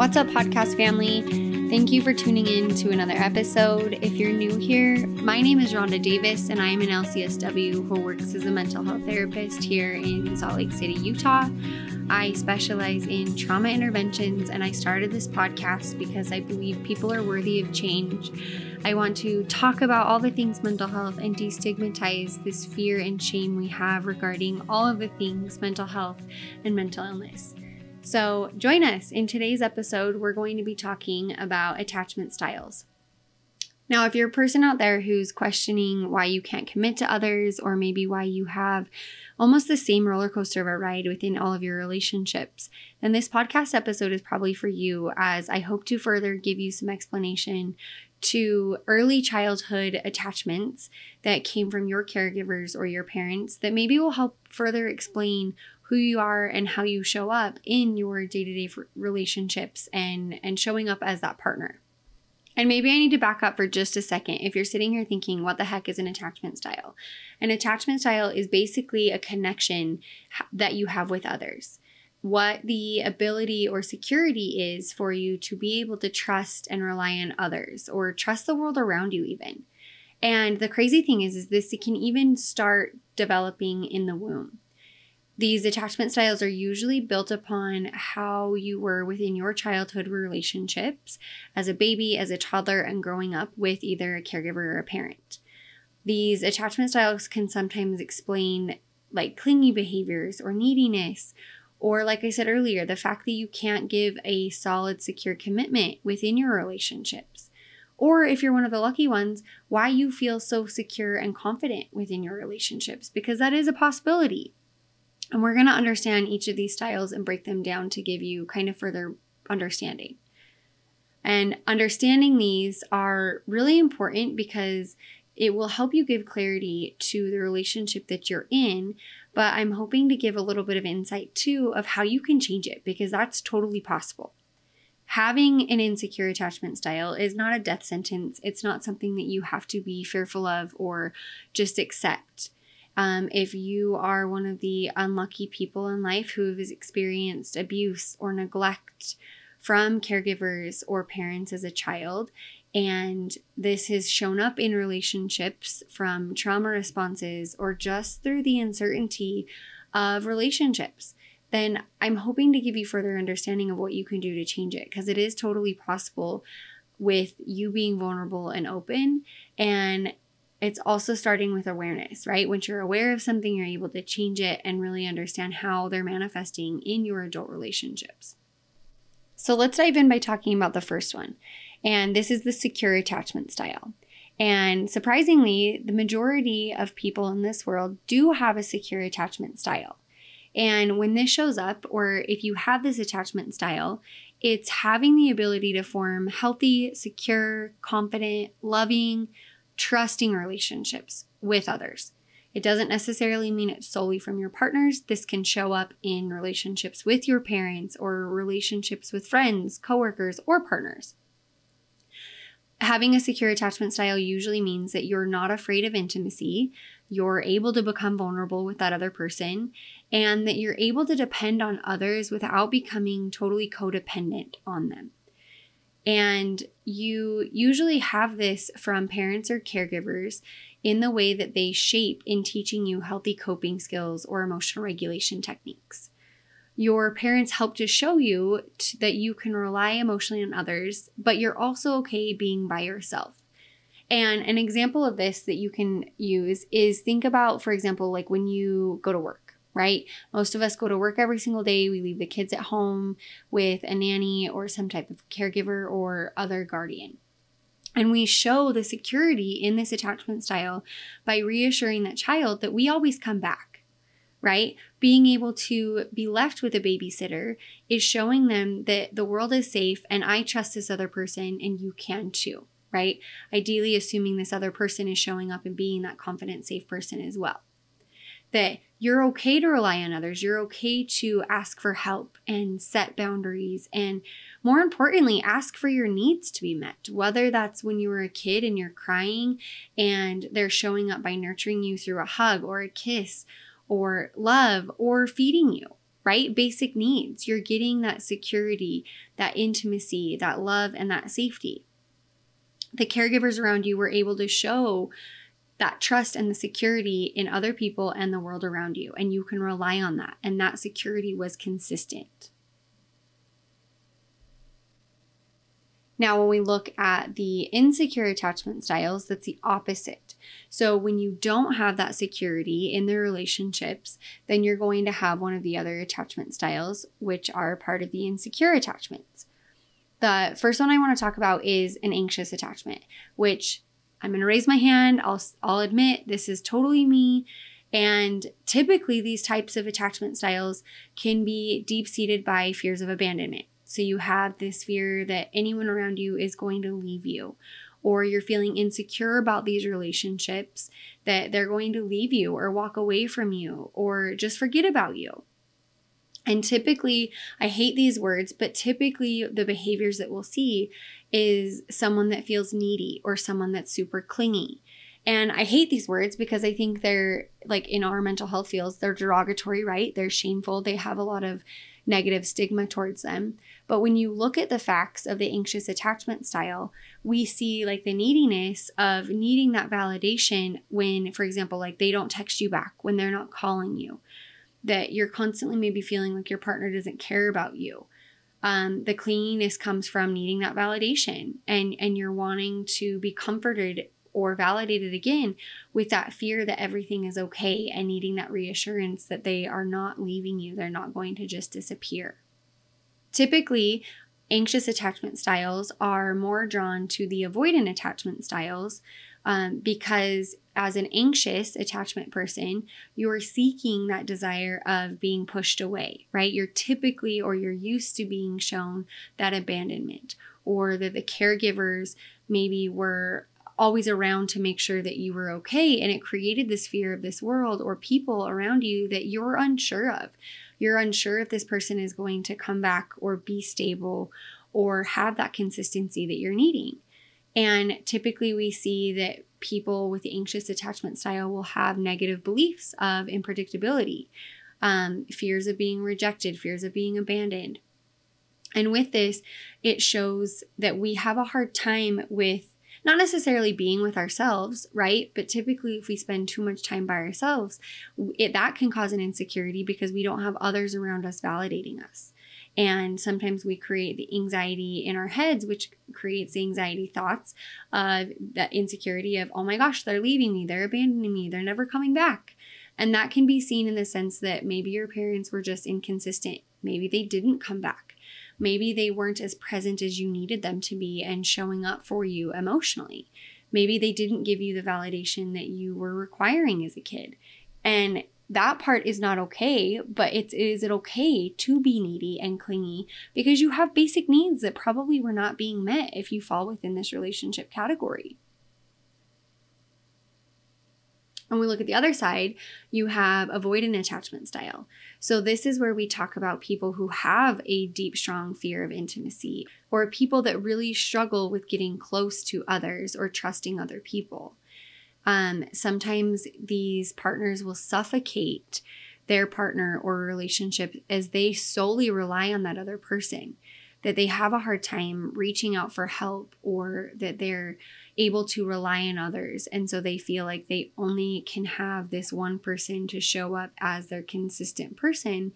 What's up, podcast family? Thank you for tuning in to another episode. If you're new here, my name is Rhonda Davis, and I am an LCSW who works as a mental health therapist here in Salt Lake City, Utah. I specialize in trauma interventions, and I started this podcast because I believe people are worthy of change. I want to talk about all the things mental health and destigmatize this fear and shame we have regarding all of the things mental health and mental illness. So, join us. In today's episode, we're going to be talking about attachment styles. Now, if you're a person out there who's questioning why you can't commit to others, or maybe why you have almost the same roller coaster of a ride within all of your relationships, then this podcast episode is probably for you, as I hope to further give you some explanation to early childhood attachments that came from your caregivers or your parents that maybe will help further explain who you are and how you show up in your day-to-day relationships and and showing up as that partner. And maybe I need to back up for just a second if you're sitting here thinking, what the heck is an attachment style? An attachment style is basically a connection that you have with others. What the ability or security is for you to be able to trust and rely on others or trust the world around you, even. And the crazy thing is, is this can even start developing in the womb. These attachment styles are usually built upon how you were within your childhood relationships as a baby, as a toddler, and growing up with either a caregiver or a parent. These attachment styles can sometimes explain like clingy behaviors or neediness, or like I said earlier, the fact that you can't give a solid, secure commitment within your relationships. Or if you're one of the lucky ones, why you feel so secure and confident within your relationships, because that is a possibility. And we're going to understand each of these styles and break them down to give you kind of further understanding. And understanding these are really important because it will help you give clarity to the relationship that you're in. But I'm hoping to give a little bit of insight too of how you can change it because that's totally possible. Having an insecure attachment style is not a death sentence. It's not something that you have to be fearful of or just accept. Um, if you are one of the unlucky people in life who has experienced abuse or neglect from caregivers or parents as a child, and this has shown up in relationships from trauma responses or just through the uncertainty of relationships, then I'm hoping to give you further understanding of what you can do to change it because it is totally possible with you being vulnerable and open and it's also starting with awareness, right? Once you're aware of something, you're able to change it and really understand how they're manifesting in your adult relationships. So let's dive in by talking about the first one. And this is the secure attachment style. And surprisingly, the majority of people in this world do have a secure attachment style. And when this shows up, or if you have this attachment style, it's having the ability to form healthy, secure, confident, loving, trusting relationships with others. It doesn't necessarily mean it's solely from your partners. This can show up in relationships with your parents or relationships with friends, coworkers, or partners. Having a secure attachment style usually means that you're not afraid of intimacy, you're able to become vulnerable with that other person, and that you're able to depend on others without becoming totally codependent on them. And you usually have this from parents or caregivers in the way that they shape in teaching you healthy coping skills or emotional regulation techniques. Your parents help to show you t- that you can rely emotionally on others, but you're also okay being by yourself. And an example of this that you can use is think about, for example, like when you go to work right? Most of us go to work every single day. We leave the kids at home with a nanny or some type of caregiver or other guardian. And we show the security in this attachment style by reassuring that child that we always come back, right? Being able to be left with a babysitter is showing them that the world is safe and I trust this other person and you can too, right? Ideally, assuming this other person is showing up and being that confident, safe person as well. That you're okay to rely on others. You're okay to ask for help and set boundaries. And more importantly, ask for your needs to be met. Whether that's when you were a kid and you're crying and they're showing up by nurturing you through a hug or a kiss or love or feeding you, right? Basic needs. You're getting that security, that intimacy, that love, and that safety. The caregivers around you were able to show that trust and the security in other people and the world around you, and you can rely on that. And that security was consistent. Now, when we look at the insecure attachment styles, that's the opposite. So, when you don't have that security in the relationships, then you're going to have one of the other attachment styles, which are part of the insecure attachments. The first one I want to talk about is an anxious attachment, which I'm going to raise my hand. I'll, I'll admit this is totally me. And typically, these types of attachment styles can be deep seated by fears of abandonment. So you have this fear that anyone around you is going to leave you, or you're feeling insecure about these relationships that they're going to leave you or walk away from you or just forget about you. And typically, I hate these words, but typically the behaviors that we'll see is someone that feels needy or someone that's super clingy. And I hate these words because I think they're like in our mental health fields, they're derogatory, right? They're shameful. They have a lot of negative stigma towards them. But when you look at the facts of the anxious attachment style, we see like the neediness of needing that validation when, for example, like they don't text you back, when they're not calling you, that you're constantly maybe feeling like your partner doesn't care about you. Um, the clinginess comes from needing that validation and and you're wanting to be comforted or validated again with that fear that everything is okay and needing that reassurance that they are not leaving you, they're not going to just disappear. Typically, anxious attachment styles are more drawn to the avoidant attachment styles um, because as an anxious attachment person, you're seeking that desire of being pushed away, right? You're typically or you're used to being shown that abandonment or that the caregivers maybe were always around to make sure that you were okay. And it created this fear of this world or people around you that you're unsure of. You're unsure if this person is going to come back or be stable or have that consistency that you're needing. And typically, we see that people with anxious attachment style will have negative beliefs of unpredictability, um, fears of being rejected, fears of being abandoned. And with this, it shows that we have a hard time with not necessarily being with ourselves, right? But typically, if we spend too much time by ourselves, it, that can cause an insecurity because we don't have others around us validating us. And sometimes we create the anxiety in our heads, which creates the anxiety thoughts of that insecurity of, oh my gosh, they're leaving me, they're abandoning me, they're never coming back. And that can be seen in the sense that maybe your parents were just inconsistent. Maybe they didn't come back. Maybe they weren't as present as you needed them to be and showing up for you emotionally. Maybe they didn't give you the validation that you were requiring as a kid. And that part is not okay, but it's is it okay to be needy and clingy because you have basic needs that probably were not being met if you fall within this relationship category. And we look at the other side, you have avoidant attachment style. So, this is where we talk about people who have a deep, strong fear of intimacy, or people that really struggle with getting close to others or trusting other people. Um, sometimes these partners will suffocate their partner or relationship as they solely rely on that other person, that they have a hard time reaching out for help or that they're able to rely on others. And so they feel like they only can have this one person to show up as their consistent person.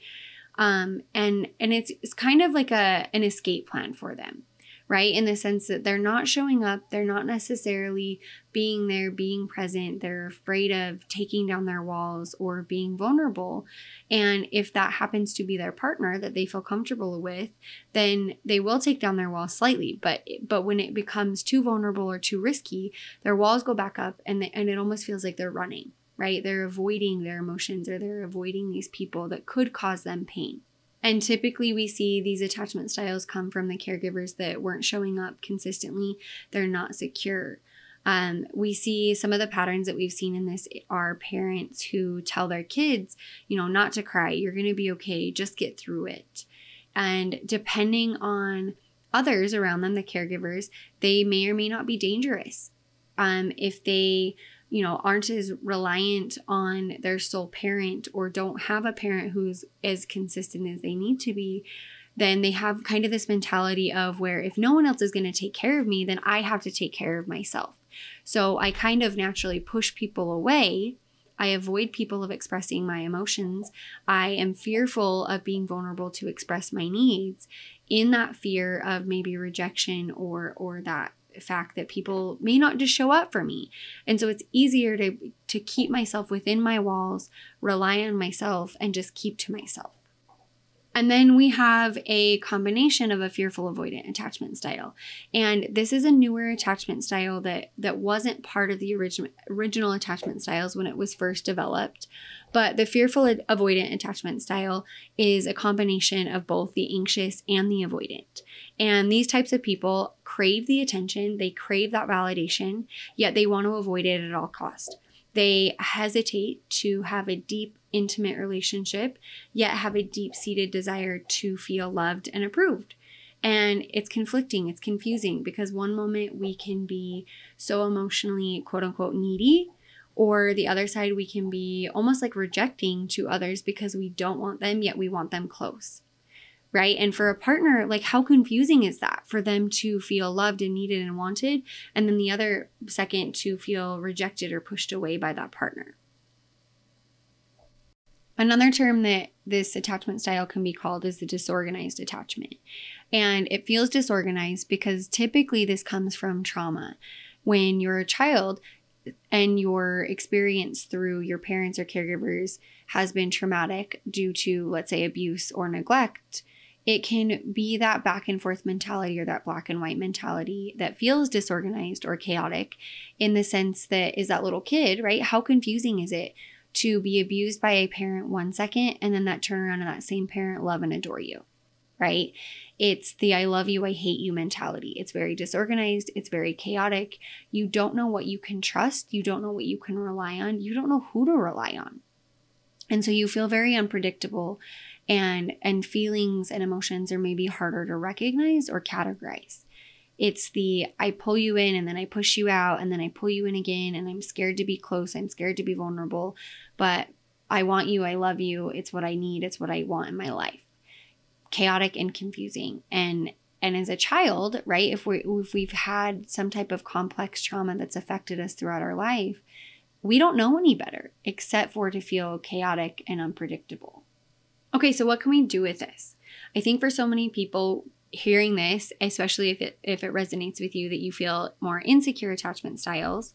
Um, and and it's it's kind of like a an escape plan for them right? In the sense that they're not showing up, they're not necessarily being there, being present, they're afraid of taking down their walls or being vulnerable. And if that happens to be their partner that they feel comfortable with, then they will take down their walls slightly. But but when it becomes too vulnerable or too risky, their walls go back up and they, and it almost feels like they're running, right? They're avoiding their emotions or they're avoiding these people that could cause them pain. And typically, we see these attachment styles come from the caregivers that weren't showing up consistently. They're not secure. Um, we see some of the patterns that we've seen in this are parents who tell their kids, you know, not to cry, you're going to be okay, just get through it. And depending on others around them, the caregivers, they may or may not be dangerous. Um, if they you know, aren't as reliant on their sole parent or don't have a parent who's as consistent as they need to be, then they have kind of this mentality of where if no one else is going to take care of me, then I have to take care of myself. So I kind of naturally push people away. I avoid people of expressing my emotions. I am fearful of being vulnerable to express my needs in that fear of maybe rejection or or that fact that people may not just show up for me. And so it's easier to to keep myself within my walls, rely on myself and just keep to myself. And then we have a combination of a fearful avoidant attachment style. And this is a newer attachment style that that wasn't part of the original original attachment styles when it was first developed. But the fearful avoidant attachment style is a combination of both the anxious and the avoidant. And these types of people crave the attention, they crave that validation, yet they want to avoid it at all cost. They hesitate to have a deep, intimate relationship, yet have a deep seated desire to feel loved and approved. And it's conflicting, it's confusing because one moment we can be so emotionally, quote unquote, needy, or the other side, we can be almost like rejecting to others because we don't want them, yet we want them close right? And for a partner, like how confusing is that for them to feel loved and needed and wanted, and then the other second to feel rejected or pushed away by that partner? Another term that this attachment style can be called is the disorganized attachment. And it feels disorganized because typically this comes from trauma. When you're a child, and your experience through your parents or caregivers has been traumatic due to, let's say, abuse or neglect, it can be that back and forth mentality or that black and white mentality that feels disorganized or chaotic in the sense that is that little kid, right? How confusing is it to be abused by a parent one second and then that turn around and that same parent love and adore you, right? It's the I love you, I hate you mentality. It's very disorganized, it's very chaotic. You don't know what you can trust, you don't know what you can rely on, you don't know who to rely on. And so you feel very unpredictable and and feelings and emotions are maybe harder to recognize or categorize. It's the i pull you in and then i push you out and then i pull you in again and i'm scared to be close i'm scared to be vulnerable but i want you i love you it's what i need it's what i want in my life. Chaotic and confusing. And and as a child right if we if we've had some type of complex trauma that's affected us throughout our life we don't know any better except for to feel chaotic and unpredictable Okay, so what can we do with this? I think for so many people hearing this, especially if it if it resonates with you that you feel more insecure attachment styles,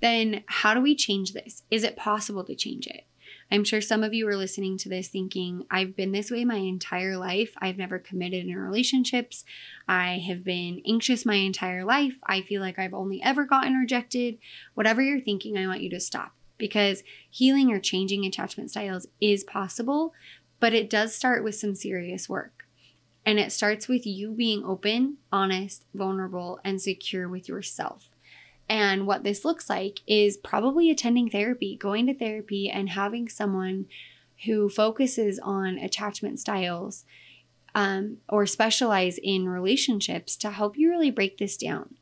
then how do we change this? Is it possible to change it? I'm sure some of you are listening to this thinking, I've been this way my entire life. I've never committed in relationships. I have been anxious my entire life. I feel like I've only ever gotten rejected. Whatever you're thinking, I want you to stop because healing or changing attachment styles is possible, but it does start with some serious work. And it starts with you being open, honest, vulnerable, and secure with yourself. And what this looks like is probably attending therapy, going to therapy, and having someone who focuses on attachment styles um, or specialize in relationships to help you really break this down.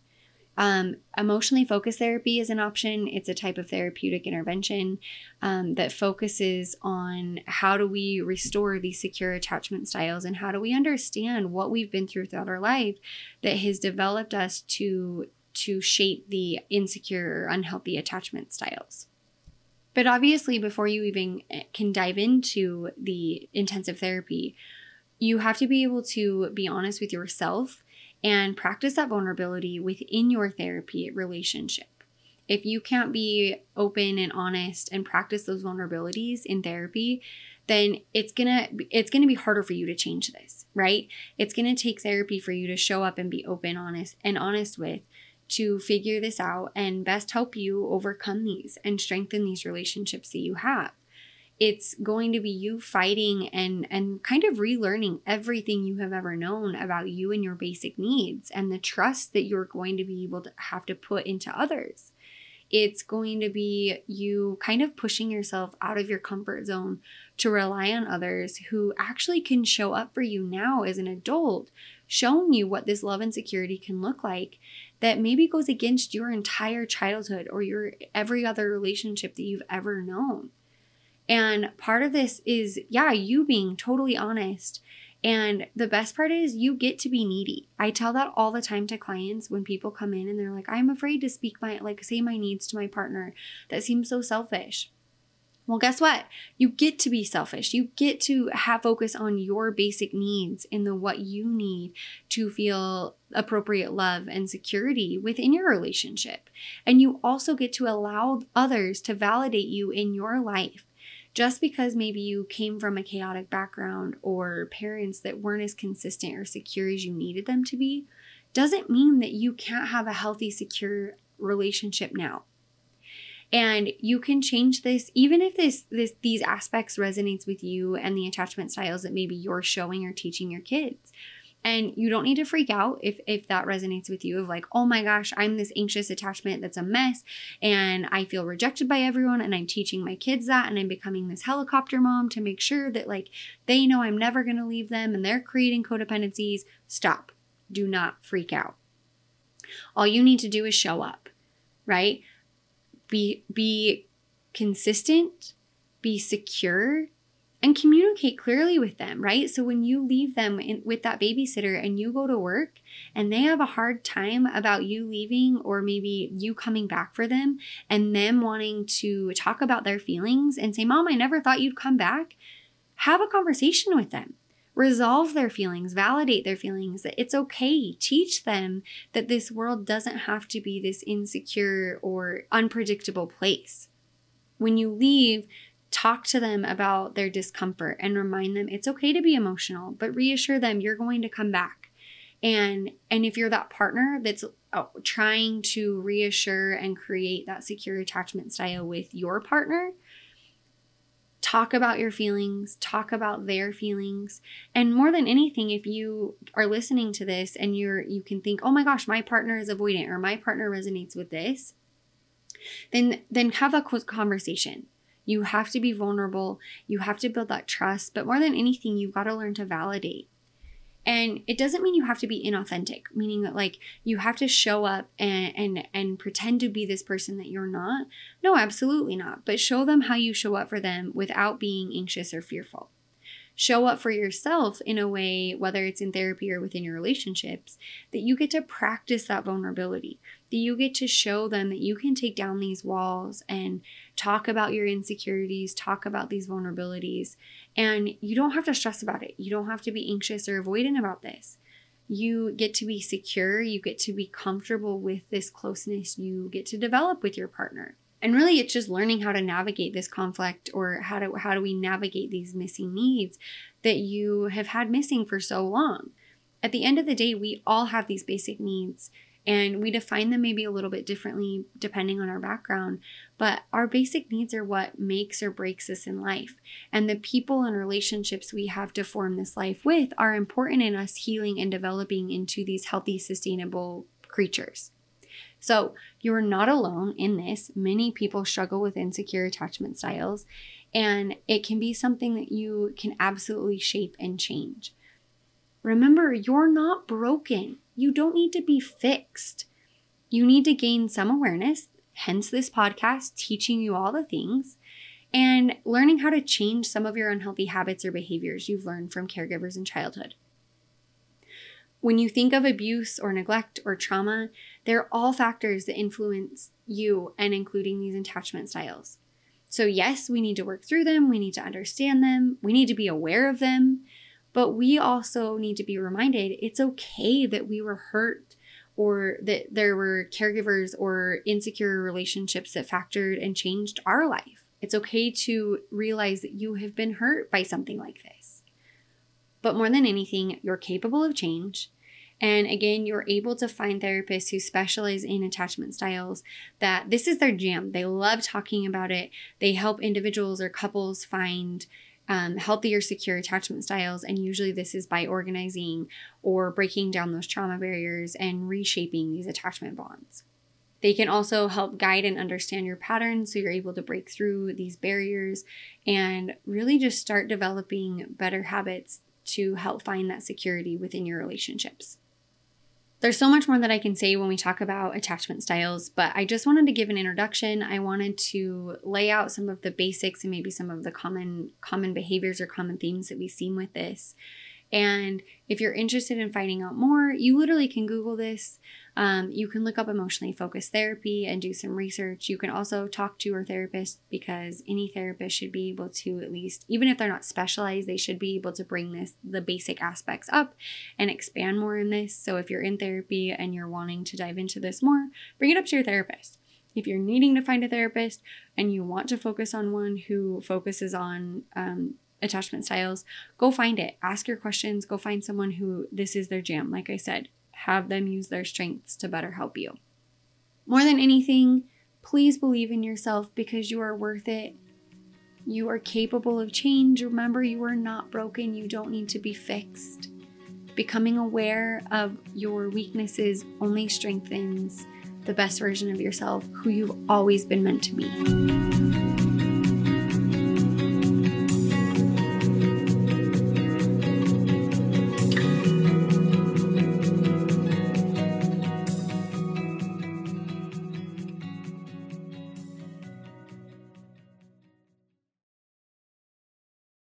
Um, emotionally focused therapy is an option. It's a type of therapeutic intervention um, that focuses on how do we restore these secure attachment styles and how do we understand what we've been through throughout our life that has developed us to to shape the insecure or unhealthy attachment styles. But obviously, before you even eh, can dive into the intensive therapy, you have to be able to be honest with yourself and practice that vulnerability within your therapy relationship. If you can't be open and honest and practice those vulnerabilities in therapy, then it's going to it's going to be harder for you to change this, right? It's going to take therapy for you to show up and be open, honest and honest with to figure this out and best help you overcome these and strengthen these relationships that you have it's going to be you fighting and and kind of relearning everything you have ever known about you and your basic needs and the trust that you're going to be able to have to put into others it's going to be you kind of pushing yourself out of your comfort zone to rely on others who actually can show up for you now as an adult, showing you what this love and security can look like, that maybe goes against your entire childhood or your every other relationship that you've ever known. And part of this is, yeah, you being totally honest. And the best part is you get to be needy. I tell that all the time to clients when people come in and they're like, I'm afraid to speak my, like, say my needs to my partner. That seems so selfish. Well, guess what? You get to be selfish. You get to have focus on your basic needs and the what you need to feel appropriate love and security within your relationship. And you also get to allow others to validate you in your life. Just because maybe you came from a chaotic background or parents that weren't as consistent or secure as you needed them to be, doesn't mean that you can't have a healthy, secure relationship now. And you can change this even if this this these aspects resonates with you and the attachment styles that maybe you're showing or teaching your kids and you don't need to freak out if if that resonates with you of like oh my gosh i'm this anxious attachment that's a mess and i feel rejected by everyone and i'm teaching my kids that and i'm becoming this helicopter mom to make sure that like they know i'm never going to leave them and they're creating codependencies. Stop. Do not freak out. All you need to do is show up right? Be be consistent, be secure, and communicate clearly with them, right? So when you leave them in, with that babysitter and you go to work and they have a hard time about you leaving or maybe you coming back for them and them wanting to talk about their feelings and say, Mom, I never thought you'd come back, have a conversation with them resolve their feelings, validate their feelings, that it's okay. Teach them that this world doesn't have to be this insecure or unpredictable place. When you leave, talk to them about their discomfort and remind them it's okay to be emotional, but reassure them you're going to come back. And and if you're that partner that's oh, trying to reassure and create that secure attachment style with your partner, talk about your feelings, talk about their feelings. And more than anything, if you are listening to this and you're you can think, "Oh my gosh, my partner is avoidant or my partner resonates with this." Then then have a conversation. You have to be vulnerable. You have to build that trust, but more than anything, you've got to learn to validate. And it doesn't mean you have to be inauthentic, meaning that like you have to show up and and and pretend to be this person that you're not. No, absolutely not. But show them how you show up for them without being anxious or fearful show up for yourself in a way, whether it's in therapy or within your relationships, that you get to practice that vulnerability, that you get to show them that you can take down these walls and talk about your insecurities, talk about these vulnerabilities, and you don't have to stress about it. You don't have to be anxious or avoidant about this. You get to be secure, you get to be comfortable with this closeness you get to develop with your partner and really it's just learning how to navigate this conflict or how do how do we navigate these missing needs that you have had missing for so long at the end of the day we all have these basic needs and we define them maybe a little bit differently depending on our background but our basic needs are what makes or breaks us in life and the people and relationships we have to form this life with are important in us healing and developing into these healthy sustainable creatures so you're not alone in this. Many people struggle with insecure attachment styles, and it can be something that you can absolutely shape and change. Remember, you're not broken. You don't need to be fixed. You need to gain some awareness, hence this podcast teaching you all the things and learning how to change some of your unhealthy habits or behaviors you've learned from caregivers in childhood. When you think of abuse or neglect or trauma, they're all factors that influence you and including these attachment styles. So, yes, we need to work through them, we need to understand them, we need to be aware of them, but we also need to be reminded it's okay that we were hurt or that there were caregivers or insecure relationships that factored and changed our life. It's okay to realize that you have been hurt by something like this. But more than anything, you're capable of change. And again, you're able to find therapists who specialize in attachment styles that this is their jam. They love talking about it. They help individuals or couples find um, healthier, secure attachment styles. And usually, this is by organizing or breaking down those trauma barriers and reshaping these attachment bonds. They can also help guide and understand your patterns so you're able to break through these barriers and really just start developing better habits to help find that security within your relationships. There's so much more that I can say when we talk about attachment styles, but I just wanted to give an introduction. I wanted to lay out some of the basics and maybe some of the common common behaviors or common themes that we see with this. And if you're interested in finding out more, you literally can Google this. Um, you can look up emotionally focused therapy and do some research. You can also talk to your therapist because any therapist should be able to, at least, even if they're not specialized, they should be able to bring this, the basic aspects up and expand more in this. So if you're in therapy and you're wanting to dive into this more, bring it up to your therapist. If you're needing to find a therapist and you want to focus on one who focuses on um, attachment styles, go find it. Ask your questions. Go find someone who this is their jam. Like I said, have them use their strengths to better help you. More than anything, please believe in yourself because you are worth it. You are capable of change. Remember, you are not broken. You don't need to be fixed. Becoming aware of your weaknesses only strengthens the best version of yourself, who you've always been meant to be.